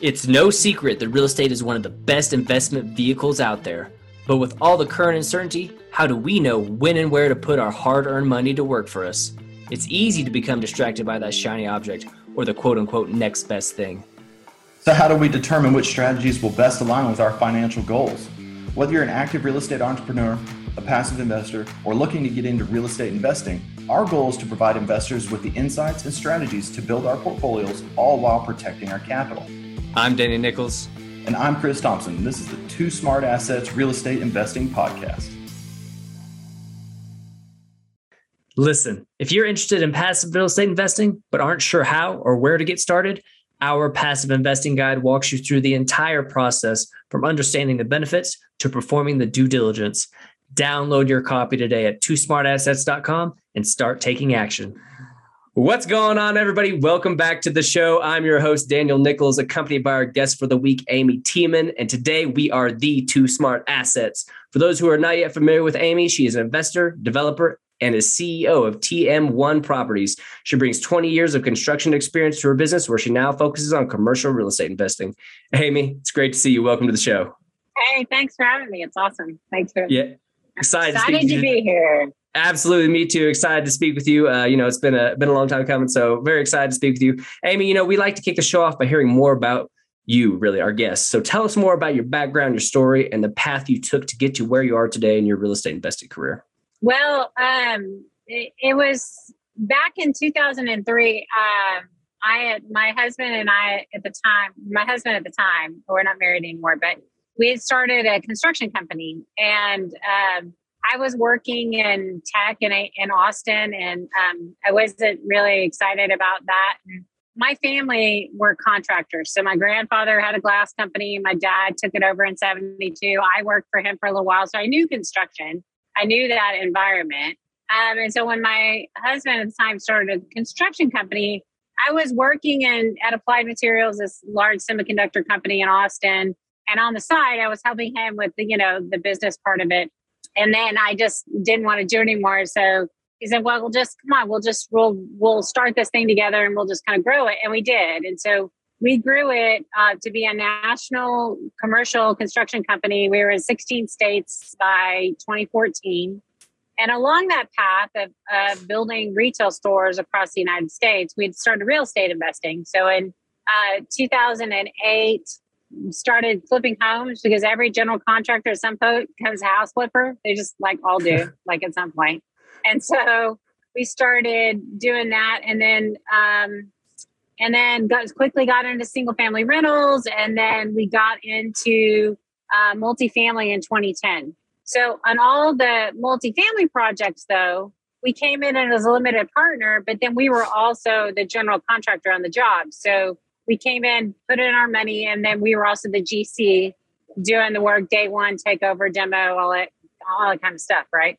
It's no secret that real estate is one of the best investment vehicles out there. But with all the current uncertainty, how do we know when and where to put our hard earned money to work for us? It's easy to become distracted by that shiny object or the quote unquote next best thing. So, how do we determine which strategies will best align with our financial goals? Whether you're an active real estate entrepreneur, a passive investor, or looking to get into real estate investing, our goal is to provide investors with the insights and strategies to build our portfolios all while protecting our capital. I'm Danny Nichols. And I'm Chris Thompson. This is the Two Smart Assets Real Estate Investing Podcast. Listen, if you're interested in passive real estate investing, but aren't sure how or where to get started, our passive investing guide walks you through the entire process from understanding the benefits to performing the due diligence. Download your copy today at twosmartassets.com and start taking action. What's going on, everybody? Welcome back to the show. I'm your host, Daniel Nichols, accompanied by our guest for the week, Amy Tiemann. And today we are the Two Smart Assets. For those who are not yet familiar with Amy, she is an investor, developer, and is CEO of TM1 Properties. She brings 20 years of construction experience to her business, where she now focuses on commercial real estate investing. Amy, it's great to see you. Welcome to the show. Hey, thanks for having me. It's awesome. Thanks for yeah. Excited, excited to, to be here. Absolutely, me too. Excited to speak with you. Uh, you know, it's been a been a long time coming, so very excited to speak with you, Amy. You know, we like to kick the show off by hearing more about you, really, our guests. So tell us more about your background, your story, and the path you took to get to where you are today in your real estate investing career. Well, um, it, it, was back in 2003. Um, I had my husband and I at the time, my husband at the time, we're not married anymore, but we had started a construction company and um, I was working in tech in, in Austin and um, I wasn't really excited about that. my family were contractors. So my grandfather had a glass company. My dad took it over in 72. I worked for him for a little while. So I knew construction. I knew that environment. Um, and so when my husband at the time started a construction company, I was working in at Applied Materials, this large semiconductor company in Austin. And on the side, I was helping him with the, you know, the business part of it. And then I just didn't want to do anymore. So he said, well, we'll just come on, we'll just we'll we'll start this thing together and we'll just kind of grow it. And we did. And so we grew it uh, to be a national commercial construction company. We were in 16 states by 2014. And along that path of, building retail stores across the United States, we had started real estate investing. So in uh, 2008, started flipping homes because every general contractor at some point becomes a house flipper. They just like all do, like at some point. And so we started doing that, and then um, and then got quickly got into single family rentals, and then we got into uh, multifamily in 2010. So on all the multifamily projects, though, we came in as a limited partner, but then we were also the general contractor on the job. So we came in, put in our money, and then we were also the GC doing the work day one, takeover, demo, all that, all that kind of stuff, right?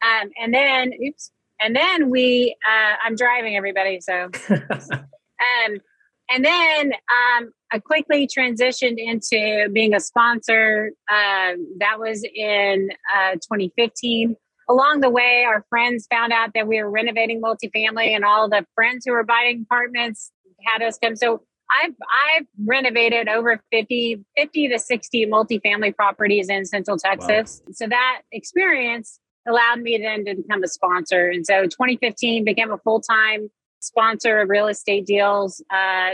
Um, and then, oops, and then we, uh, I'm driving everybody, so, um, and then um, I quickly transitioned into being a sponsor. Uh, that was in uh, 2015. Along the way, our friends found out that we were renovating multifamily, and all the friends who were buying apartments had us come. So I've I've renovated over 50, 50 to 60 multifamily properties in Central Texas. Wow. So that experience allowed me then to become a sponsor. And so 2015 became a full-time sponsor of real estate deals, uh,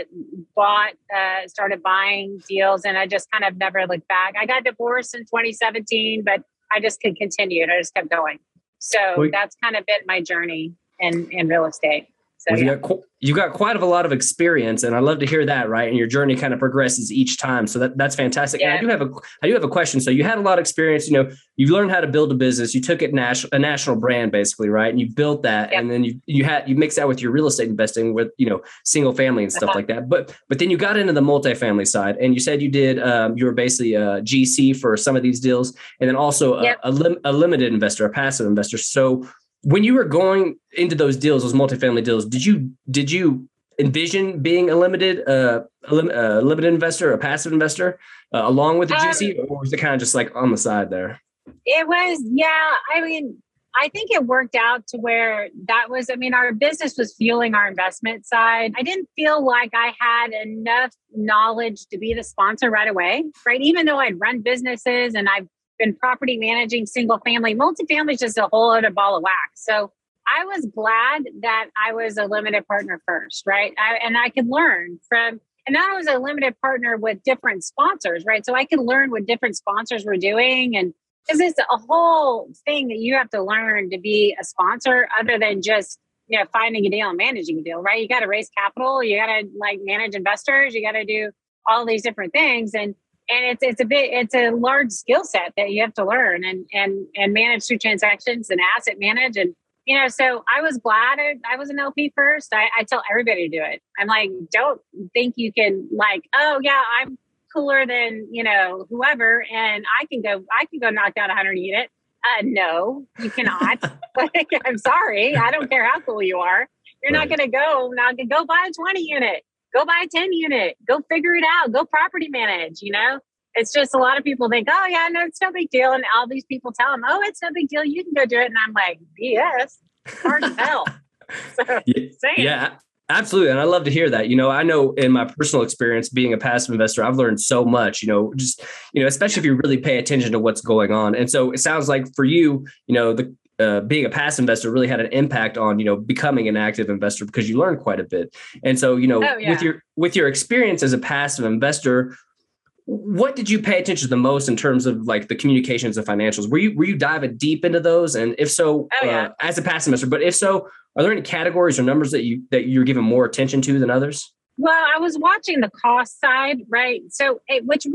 bought, uh, started buying deals, and I just kind of never looked back. I got divorced in 2017, but I just could continue. I just kept going. So that's kind of been my journey in, in real estate. So, well, yeah. you, got, you got quite a lot of experience, and I love to hear that. Right, and your journey kind of progresses each time, so that, that's fantastic. Yeah. And I do have a I do have a question. So you had a lot of experience. You know, you learned how to build a business. You took it national a national brand basically, right? And you built that, yep. and then you you had you mix that with your real estate investing with you know single family and stuff uh-huh. like that. But but then you got into the multifamily side, and you said you did um, you were basically a GC for some of these deals, and then also a, a, lim- a limited investor, a passive investor. So when you were going into those deals, those multifamily deals, did you did you envision being a limited uh, a, lim- limited investor, a passive investor, uh, along with the um, GC, or was it kind of just like on the side there? It was, yeah. I mean, I think it worked out to where that was, I mean, our business was fueling our investment side. I didn't feel like I had enough knowledge to be the sponsor right away, right? Even though I'd run businesses and I've been property managing single family, multifamily is just a whole other ball of wax. So I was glad that I was a limited partner first, right? I, and I could learn from, and now I was a limited partner with different sponsors, right? So I could learn what different sponsors were doing and because it's a whole thing that you have to learn to be a sponsor other than just you know finding a deal and managing a deal right you got to raise capital you got to like manage investors you got to do all these different things and and it's it's a bit it's a large skill set that you have to learn and and and manage through transactions and asset manage and you know so i was glad i, I was an lp first. I, I tell everybody to do it. I'm like don't think you can like oh yeah i'm cooler than you know whoever and i can go i can go knock down a 100 unit. Uh, no you cannot. Like, i'm sorry. I don't care how cool you are. You're right. not going to go not gonna go buy a 20 unit go buy a 10 unit go figure it out go property manage you know it's just a lot of people think oh yeah no it's no big deal and all these people tell them oh it's no big deal you can go do it and i'm like bs hard to tell so, yeah, yeah Absolutely. And I love to hear that. You know, I know in my personal experience being a passive investor, I've learned so much, you know, just, you know, especially if you really pay attention to what's going on. And so it sounds like for you, you know, the uh, being a passive investor really had an impact on you know becoming an active investor because you learned quite a bit and so you know oh, yeah. with your with your experience as a passive investor what did you pay attention to the most in terms of like the communications and financials were you were you diving deep into those and if so oh, yeah. uh, as a passive investor but if so are there any categories or numbers that you that you're giving more attention to than others? Well, I was watching the cost side, right? So, it, which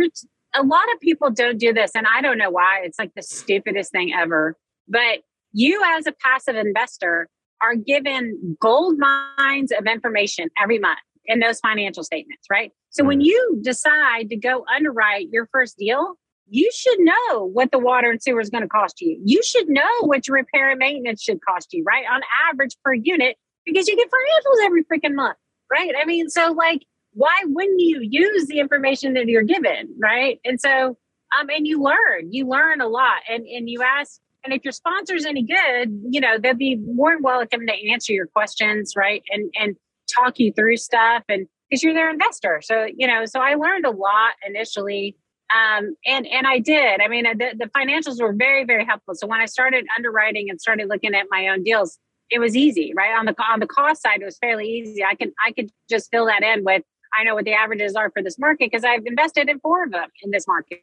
a lot of people don't do this, and I don't know why. It's like the stupidest thing ever. But you, as a passive investor, are given gold mines of information every month in those financial statements, right? So, when mm. you decide to go underwrite your first deal, you should know what the water and sewer is going to cost you. You should know what your repair and maintenance should cost you, right? On average per unit, because you get financials every freaking month, right? I mean, so like, why wouldn't you use the information that you're given, right? And so, um, and you learn, you learn a lot, and and you ask, and if your sponsor's any good, you know they'll be more than welcome to answer your questions, right? And and talk you through stuff, and because you're their investor, so you know, so I learned a lot initially um, and and I did. I mean, the, the financials were very very helpful. So when I started underwriting and started looking at my own deals, it was easy, right? On the on the cost side, it was fairly easy. I can I could just fill that in with I know what the averages are for this market because I've invested in four of them in this market.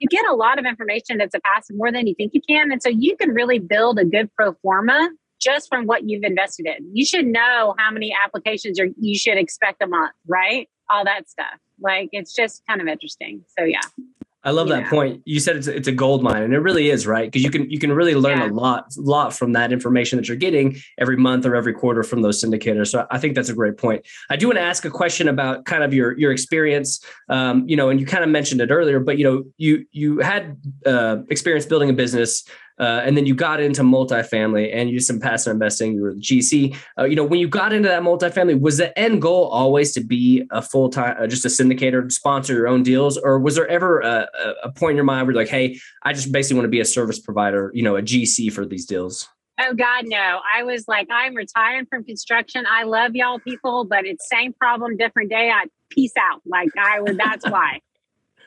You get a lot of information that's a passive more than you think you can, and so you can really build a good pro forma just from what you've invested in. You should know how many applications you should expect a month, right? All that stuff. Like it's just kind of interesting. So yeah. I love that point. You said it's a, it's a gold mine, and it really is, right? Because you can you can really learn yeah. a lot lot from that information that you're getting every month or every quarter from those syndicators. So I think that's a great point. I do want to ask a question about kind of your your experience. Um, you know, and you kind of mentioned it earlier, but you know, you you had uh, experience building a business uh, and then you got into multifamily and you did some passive investing. You were the GC. Uh, you know, when you got into that multifamily, was the end goal always to be a full time, uh, just a syndicator, sponsor your own deals, or was there ever a, a point in your mind where you're like, hey, I just basically want to be a service provider, you know, a GC for these deals? Oh God, no! I was like, I'm retiring from construction. I love y'all people, but it's same problem, different day. I peace out. Like I would. That's why.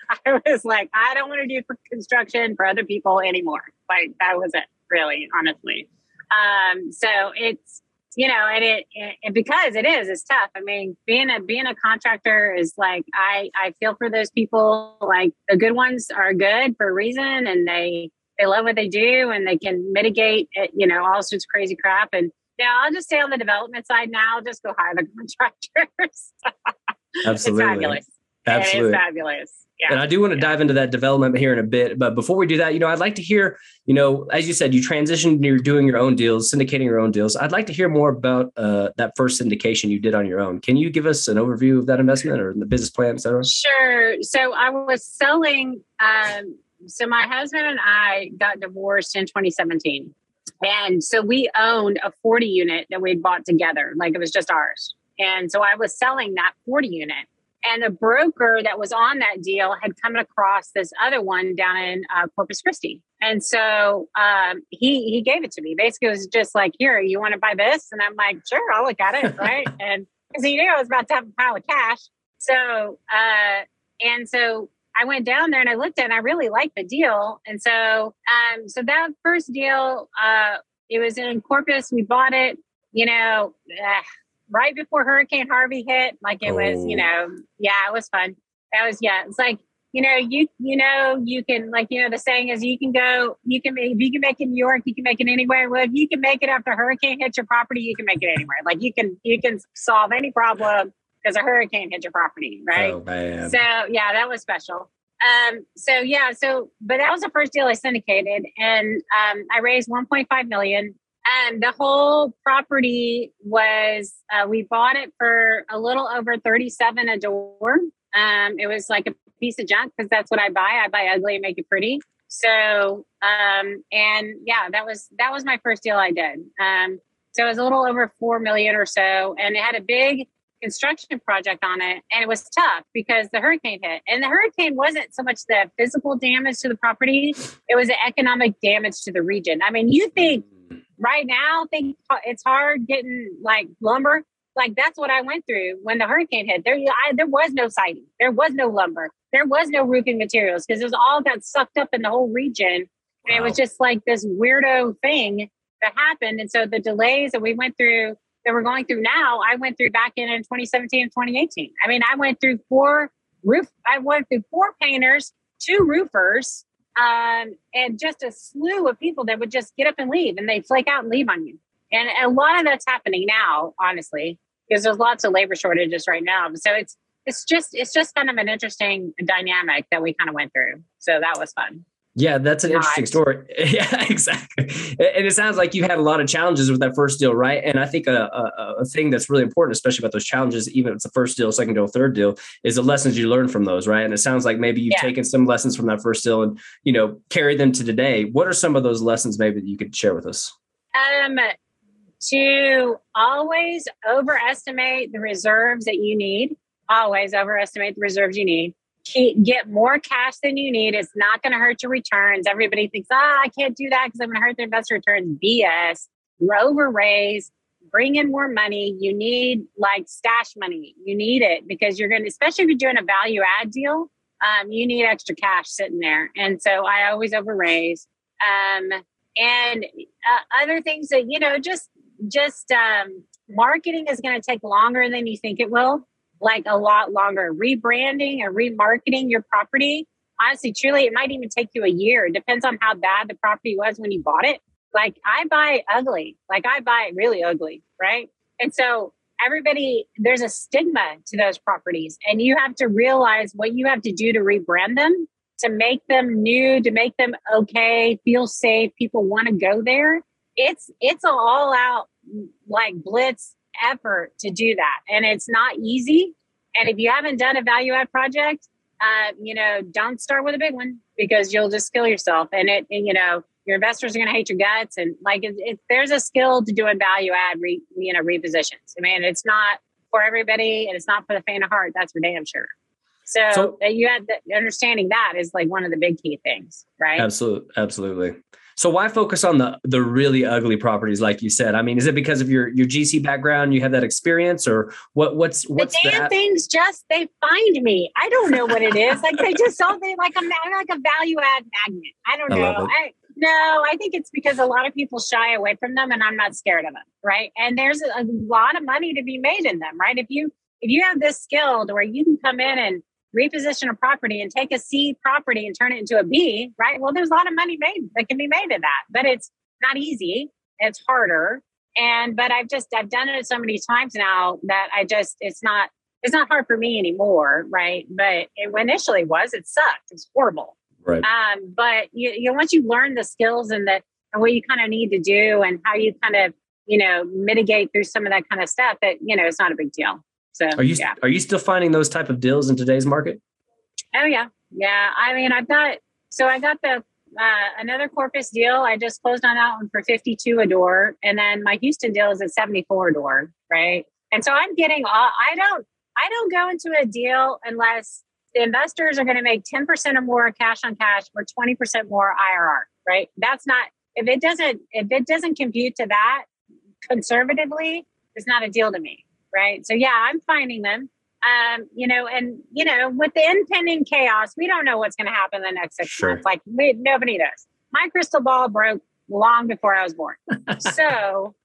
I was like, I don't want to do construction for other people anymore. Like that was it, really, honestly. Um, so it's you know, and it, it because it is, it's tough. I mean, being a being a contractor is like I I feel for those people. Like the good ones are good for a reason, and they they love what they do, and they can mitigate it, you know all sorts of crazy crap. And yeah, I'll just stay on the development side now. Just go hire the contractors. Absolutely, it's fabulous. Absolutely, fabulous. Yeah. And I do want to yeah. dive into that development here in a bit. But before we do that, you know, I'd like to hear, you know, as you said, you transitioned, you're doing your own deals, syndicating your own deals. I'd like to hear more about uh, that first syndication you did on your own. Can you give us an overview of that investment or the business plan, et cetera? Sure. So I was selling. Um, so my husband and I got divorced in 2017. And so we owned a 40 unit that we'd bought together, like it was just ours. And so I was selling that 40 unit And the broker that was on that deal had come across this other one down in uh, Corpus Christi. And so um, he he gave it to me. Basically, it was just like, "Here, you want to buy this?" And I'm like, "Sure, I'll look at it." Right? and because he knew I was about to have a pile of cash, so uh, and so I went down there and I looked at it and I really liked the deal. And so um, so that first deal, uh, it was in Corpus. We bought it, you know, uh, right before Hurricane Harvey hit. Like it oh. was, you oh. know, yeah, it was fun. That was yeah. It's like you know, you you know, you can like you know the saying is you can go, you can if you can make it in New York, you can make it anywhere. Well, if you can make it after a hurricane hits your property, you can make it anywhere. Like you can you can solve any problem because a hurricane hit your property, right? Oh, man. So yeah, that was special. Um, so yeah, so but that was the first deal I syndicated, and um, I raised 1.5 million. And the whole property was uh, we bought it for a little over 37 a door. Um, it was like a piece of junk because that's what I buy. I buy ugly and make it pretty. So, um, and yeah, that was that was my first deal I did. Um, so it was a little over four million or so, and it had a big construction project on it, and it was tough because the hurricane hit. And the hurricane wasn't so much the physical damage to the property; it was the economic damage to the region. I mean, you think right now, think uh, it's hard getting like lumber. Like that's what I went through when the hurricane hit. There, I, there was no siding, there was no lumber, there was no roofing materials because it was all got sucked up in the whole region. And it was just like this weirdo thing that happened. And so the delays that we went through, that we're going through now, I went through back in, in 2017 and 2018. I mean, I went through four roof, I went through four painters, two roofers, um, and just a slew of people that would just get up and leave and they flake out and leave on you. And a lot of that's happening now, honestly, because there's lots of labor shortages right now. So it's it's just it's just kind of an interesting dynamic that we kind of went through. So that was fun. Yeah, that's an interesting story. yeah, exactly. And it sounds like you had a lot of challenges with that first deal, right? And I think a, a, a, thing that's really important, especially about those challenges, even if it's the first deal, second deal, third deal, is the lessons you learn from those, right? And it sounds like maybe you've yeah. taken some lessons from that first deal and you know carried them to today. What are some of those lessons maybe that you could share with us? Um, to always overestimate the reserves that you need always overestimate the reserves you need. Get more cash than you need. It's not going to hurt your returns. Everybody thinks, ah, I can't do that because I'm going to hurt the investor returns. BS. You over raise, bring in more money. You need like stash money. You need it because you're going to, especially if you're doing a value add deal, um, you need extra cash sitting there. And so I always over raise. Um, and uh, other things that, you know, just, just, um, marketing is going to take longer than you think it will like a lot longer. Rebranding and remarketing your property, honestly, truly, it might even take you a year. It depends on how bad the property was when you bought it. Like I buy ugly, like I buy really ugly, right? And so everybody, there's a stigma to those properties, and you have to realize what you have to do to rebrand them, to make them new, to make them okay, feel safe. People want to go there. It's it's an all out like blitz effort to do that. And it's not easy. And if you haven't done a value add project, uh, you know, don't start with a big one because you'll just kill yourself. And it, and, you know, your investors are going to hate your guts. And like, it, it, there's a skill to doing value add, re, you know, repositions. I mean, it's not for everybody and it's not for the faint of heart. That's for damn sure. So, so you had the, understanding that is like one of the big key things, right? Absolutely. Absolutely. So why focus on the the really ugly properties, like you said? I mean, is it because of your your GC background? You have that experience, or what? What's what's the damn things? Just they find me. I don't know what it is. like they just saw they like I'm like a value add magnet. I don't know. I, no, I think it's because a lot of people shy away from them, and I'm not scared of them, right? And there's a lot of money to be made in them, right? If you if you have this skill to where you can come in and reposition a property and take a C property and turn it into a B, right? Well, there's a lot of money made that can be made in that, but it's not easy. It's harder. And, but I've just, I've done it so many times now that I just, it's not, it's not hard for me anymore. Right. But it initially was, it sucked. It's horrible. Right. Um, but you, you know, once you learn the skills and the, and what you kind of need to do and how you kind of, you know, mitigate through some of that kind of stuff that, you know, it's not a big deal. So are you yeah. are you still finding those type of deals in today's market? Oh yeah, yeah. I mean, I've got so I got the uh, another Corpus deal. I just closed on that one for fifty two a door, and then my Houston deal is at seventy four a door, right? And so I'm getting all. I don't. I don't go into a deal unless the investors are going to make 10% or more cash on cash or 20% more IRR, right? That's not if it doesn't if it doesn't compute to that conservatively, it's not a deal to me, right? So yeah, I'm finding them. Um, you know, and you know, with the impending chaos, we don't know what's going to happen in the next six sure. months. Like we, nobody does. My crystal ball broke long before I was born. so,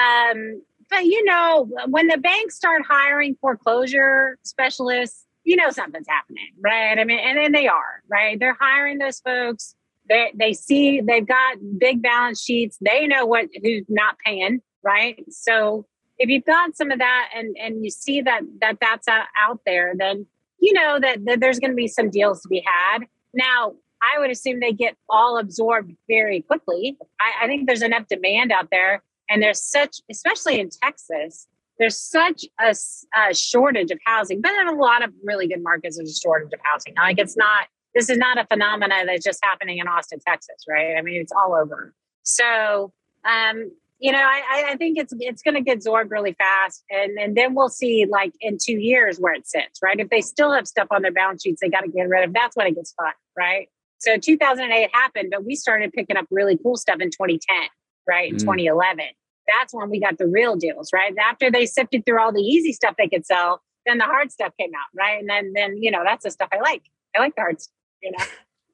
um, but you know, when the banks start hiring foreclosure specialists, you know something's happening, right? I mean, and then they are, right? They're hiring those folks. They they see they've got big balance sheets. They know what who's not paying, right? So if you've got some of that and and you see that that that's out there, then you know that, that there's going to be some deals to be had. Now, I would assume they get all absorbed very quickly. I, I think there's enough demand out there, and there's such, especially in Texas, there's such a, a, shortage of housing. But in a lot of really good markets, there's a shortage of housing. Like it's not, this is not a phenomenon that's just happening in Austin, Texas, right? I mean, it's all over. So, um, you know, I, I think it's it's going to get absorbed really fast, and and then we'll see like in two years where it sits, right? If they still have stuff on their balance sheets, they got to get rid of. That's when it gets fun, right? So 2008 happened, but we started picking up really cool stuff in 2010, right? In mm. 2011. That's when we got the real deals, right? After they sifted through all the easy stuff they could sell, then the hard stuff came out, right? And then, then you know, that's the stuff I like. I like the hard stuff, you know.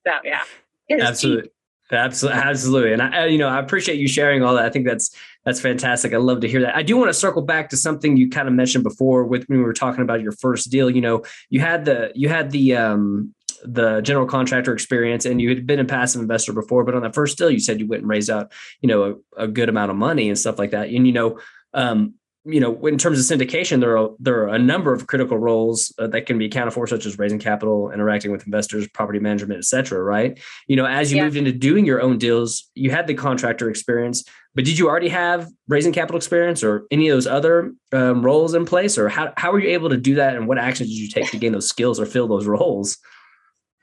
So yeah, absolutely. Absolutely, absolutely, and I, you know, I appreciate you sharing all that. I think that's that's fantastic. I love to hear that. I do want to circle back to something you kind of mentioned before with when we were talking about your first deal. You know, you had the you had the um, the general contractor experience and you had been a passive investor before, but on that first deal, you said you went and raised out, you know, a, a good amount of money and stuff like that. And, you know, um, you know, in terms of syndication, there are there are a number of critical roles uh, that can be accounted for, such as raising capital, interacting with investors, property management, et cetera. Right? You know, as you yeah. moved into doing your own deals, you had the contractor experience, but did you already have raising capital experience or any of those other um, roles in place, or how how were you able to do that, and what actions did you take to gain those skills or fill those roles?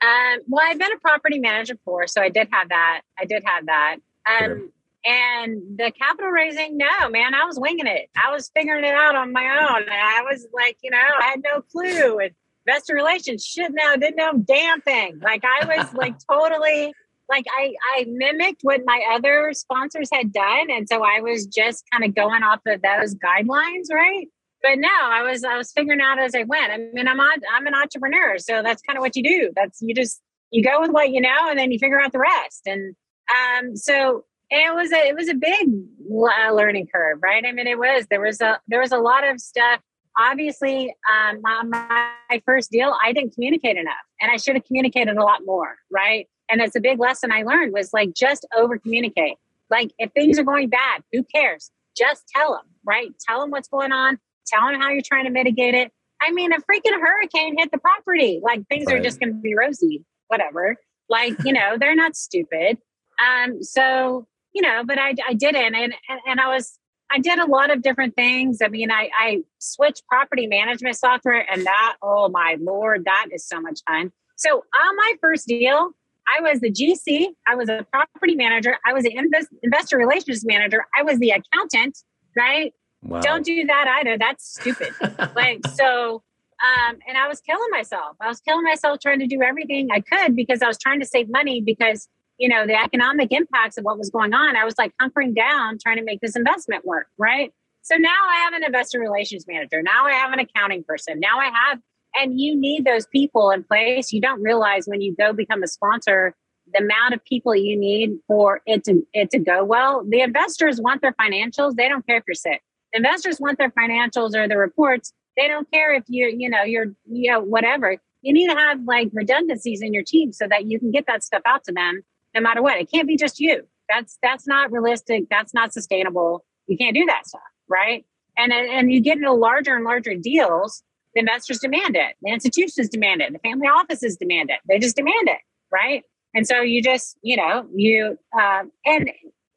Um, well, I've been a property manager before, so I did have that. I did have that. Um, sure. And the capital raising, no, man, I was winging it. I was figuring it out on my own. And I was like, you know, I had no clue. And investor relations, shit, no, didn't know damn thing. Like I was like totally like I I mimicked what my other sponsors had done, and so I was just kind of going off of those guidelines, right? but no, I was I was figuring out as I went. I mean, I'm on, I'm an entrepreneur, so that's kind of what you do. That's you just you go with what you know, and then you figure out the rest. And um, so and it was a it was a big learning curve, right? I mean, it was there was a there was a lot of stuff. Obviously, um, on my first deal, I didn't communicate enough, and I should have communicated a lot more, right? And it's a big lesson I learned was like just over communicate. Like if things are going bad, who cares? Just tell them, right? Tell them what's going on tell them how you're trying to mitigate it. I mean, a freaking hurricane hit the property. Like things right. are just going to be rosy, whatever. Like, you know, they're not stupid. Um, so, you know, but I, I didn't. And, and, and I was, I did a lot of different things. I mean, I, I switched property management software and that, oh my Lord, that is so much fun. So on my first deal, I was the GC, I was a property manager, I was an invest, investor relations manager, I was the accountant, right? Wow. Don't do that either. That's stupid. like, so, um, and I was killing myself. I was killing myself trying to do everything I could because I was trying to save money because, you know, the economic impacts of what was going on. I was like hunkering down trying to make this investment work. Right. So now I have an investor relations manager. Now I have an accounting person. Now I have, and you need those people in place. You don't realize when you go become a sponsor the amount of people you need for it to it to go well. The investors want their financials. They don't care if you're sick investors want their financials or the reports. They don't care if you, you know, you're, you know, whatever. You need to have like redundancies in your team so that you can get that stuff out to them no matter what. It can't be just you. That's that's not realistic. That's not sustainable. You can't do that stuff, right? And and you get into larger and larger deals. The investors demand it. The institutions demand it. The family offices demand it. They just demand it, right? And so you just, you know, you um, and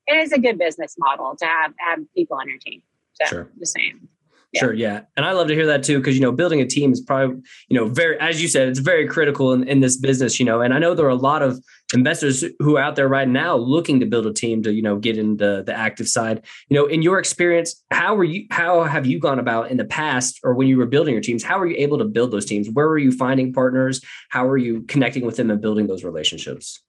it is a good business model to have have people on your team. So sure. the same. Sure, yeah. And I love to hear that too, because you know, building a team is probably, you know, very as you said, it's very critical in, in this business, you know. And I know there are a lot of investors who are out there right now looking to build a team to, you know, get into the active side. You know, in your experience, how were you how have you gone about in the past or when you were building your teams? How were you able to build those teams? Where were you finding partners? How are you connecting with them and building those relationships?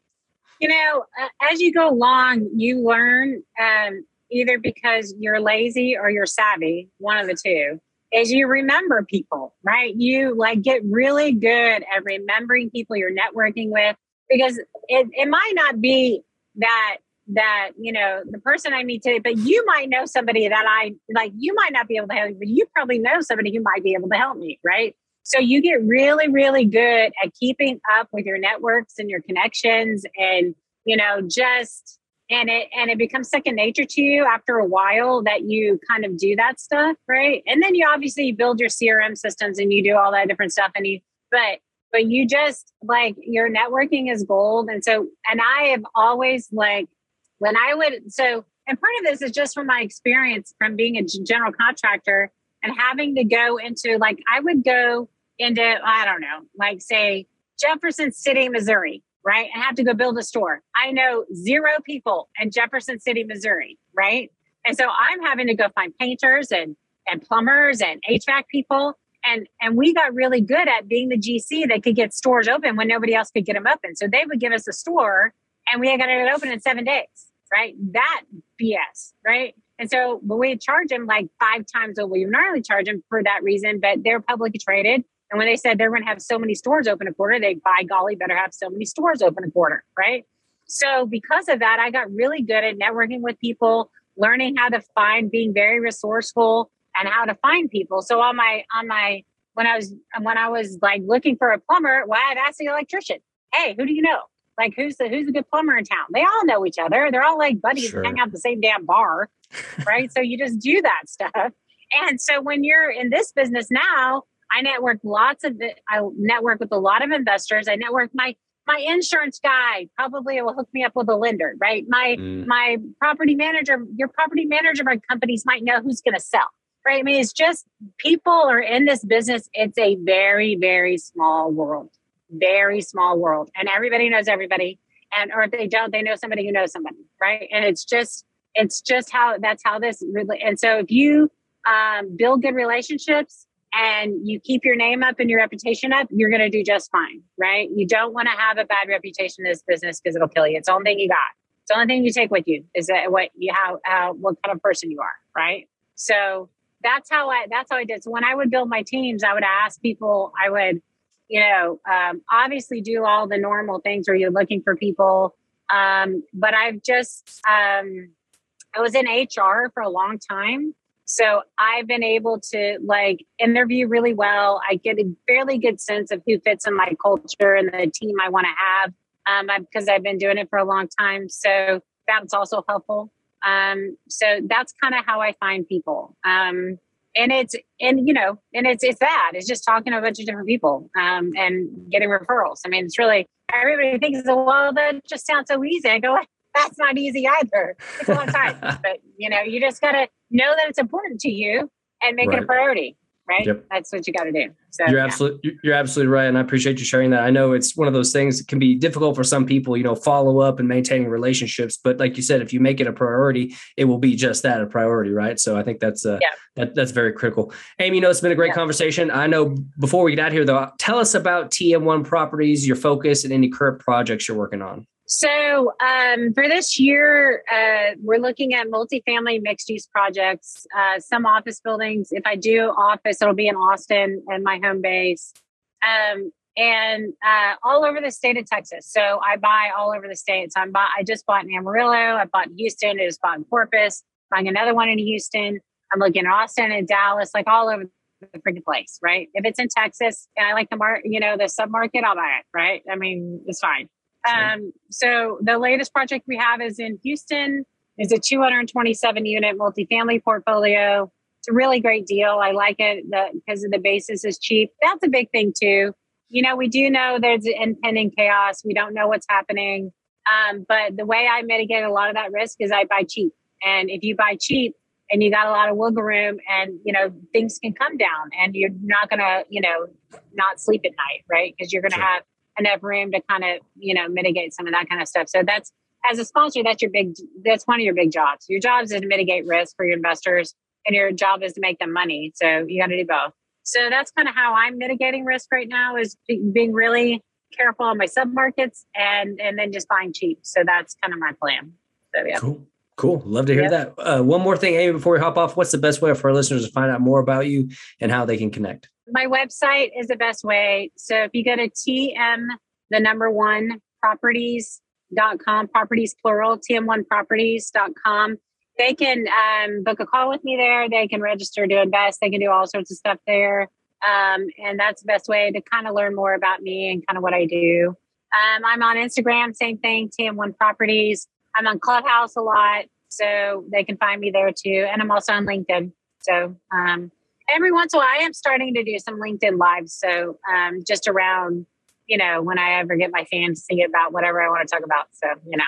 You know, as you go along, you learn um, either because you're lazy or you're savvy, one of the two, is you remember people, right? You like get really good at remembering people you're networking with because it, it might not be that that you know the person I meet today, but you might know somebody that I like. You might not be able to help me, but you probably know somebody who might be able to help me, right? So you get really, really good at keeping up with your networks and your connections, and you know just and it and it becomes second nature to you after a while that you kind of do that stuff right and then you obviously build your crm systems and you do all that different stuff and you but but you just like your networking is gold and so and i have always like when i would so and part of this is just from my experience from being a general contractor and having to go into like i would go into i don't know like say jefferson city missouri right? And have to go build a store. I know zero people in Jefferson City, Missouri, right? And so I'm having to go find painters and and plumbers and HVAC people. And and we got really good at being the GC that could get stores open when nobody else could get them open. So they would give us a store and we got it open in seven days, right? That BS, right? And so, but we charge them like five times what we normally charge them for that reason. But they're publicly traded. And when they said they're going to have so many stores open a quarter, they by golly better have so many stores open a quarter, right? So because of that, I got really good at networking with people, learning how to find, being very resourceful, and how to find people. So on my on my when I was when I was like looking for a plumber, well, I'd ask the electrician, "Hey, who do you know? Like who's the who's a good plumber in town?" They all know each other. They're all like buddies sure. hang out the same damn bar, right? so you just do that stuff. And so when you're in this business now, I network lots of I network with a lot of investors. I network my my insurance guy probably will hook me up with a lender, right? My mm. my property manager, your property manager of companies might know who's going to sell, right? I mean, it's just people are in this business. It's a very very small world, very small world, and everybody knows everybody. And or if they don't, they know somebody who knows somebody, right? And it's just it's just how that's how this really. And so if you um, build good relationships and you keep your name up and your reputation up, you're going to do just fine, right? You don't want to have a bad reputation in this business because it'll kill you. It's the only thing you got. It's the only thing you take with you is that what you how, how what kind of person you are, right? So that's how I that's how I did. So when I would build my teams, I would ask people. I would, you know, um, obviously do all the normal things where you're looking for people. Um, but I've just um, I was in HR for a long time so I've been able to like interview really well. I get a fairly good sense of who fits in my culture and the team I want to have um, because I've been doing it for a long time. So that's also helpful. Um, so that's kind of how I find people. Um, and it's and you know and it's it's that it's just talking to a bunch of different people um, and getting referrals. I mean, it's really everybody thinks well that just sounds so easy. I go that's not easy either. It's a long time, but you know you just gotta know that it's important to you and make right. it a priority right yep. that's what you got to do so you're yeah. absolutely you're absolutely right and i appreciate you sharing that i know it's one of those things that can be difficult for some people you know follow up and maintaining relationships but like you said if you make it a priority it will be just that a priority right so i think that's uh yeah. that, that's very critical amy you know it's been a great yeah. conversation i know before we get out here though tell us about tm1 properties your focus and any current projects you're working on so um, for this year, uh, we're looking at multifamily mixed use projects, uh, some office buildings. If I do office, it'll be in Austin and my home base, um, and uh, all over the state of Texas. So I buy all over the state. So I'm buy, I just bought in Amarillo. I bought in Houston. I just bought in Corpus. Buying another one in Houston. I'm looking at Austin and Dallas, like all over the freaking place, right? If it's in Texas and I like the market, you know, the sub market, I'll buy it, right? I mean, it's fine. Um, so the latest project we have is in Houston. It's a 227 unit multifamily portfolio. It's a really great deal. I like it because of the basis is cheap. That's a big thing too. You know, we do know there's impending chaos. We don't know what's happening. Um, but the way I mitigate a lot of that risk is I buy cheap. And if you buy cheap, and you got a lot of wiggle room and you know things can come down and you're not gonna you know not sleep at night right because you're gonna sure. have enough room to kind of you know mitigate some of that kind of stuff so that's as a sponsor that's your big that's one of your big jobs your job is to mitigate risk for your investors and your job is to make them money so you got to do both so that's kind of how i'm mitigating risk right now is being really careful on my sub markets and and then just buying cheap so that's kind of my plan so yeah cool Cool. Love to hear yep. that. Uh, one more thing, Amy, before we hop off, what's the best way for our listeners to find out more about you and how they can connect? My website is the best way. So if you go to TM, the number one properties.com, properties plural, TM1properties.com, they can um, book a call with me there. They can register to invest. They can do all sorts of stuff there. Um, and that's the best way to kind of learn more about me and kind of what I do. Um, I'm on Instagram, same thing, TM1 Properties. I'm on Clubhouse a lot, so they can find me there too. And I'm also on LinkedIn. So um, every once in a while, I am starting to do some LinkedIn lives. So um, just around, you know, when I ever get my fans to about whatever I want to talk about. So, you know,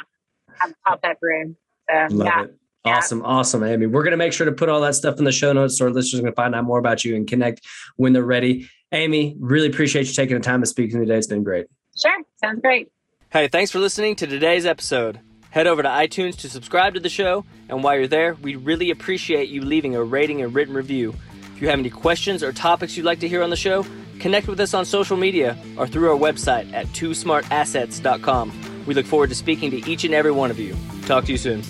have pop that room. So, Love yeah. It. Awesome, yeah. awesome, Amy. We're going to make sure to put all that stuff in the show notes so our listeners can find out more about you and connect when they're ready. Amy, really appreciate you taking the time to speak to me today. It's been great. Sure, sounds great. Hey, thanks for listening to today's episode. Head over to iTunes to subscribe to the show, and while you're there, we really appreciate you leaving a rating and written review. If you have any questions or topics you'd like to hear on the show, connect with us on social media or through our website at twosmartassets.com. We look forward to speaking to each and every one of you. Talk to you soon.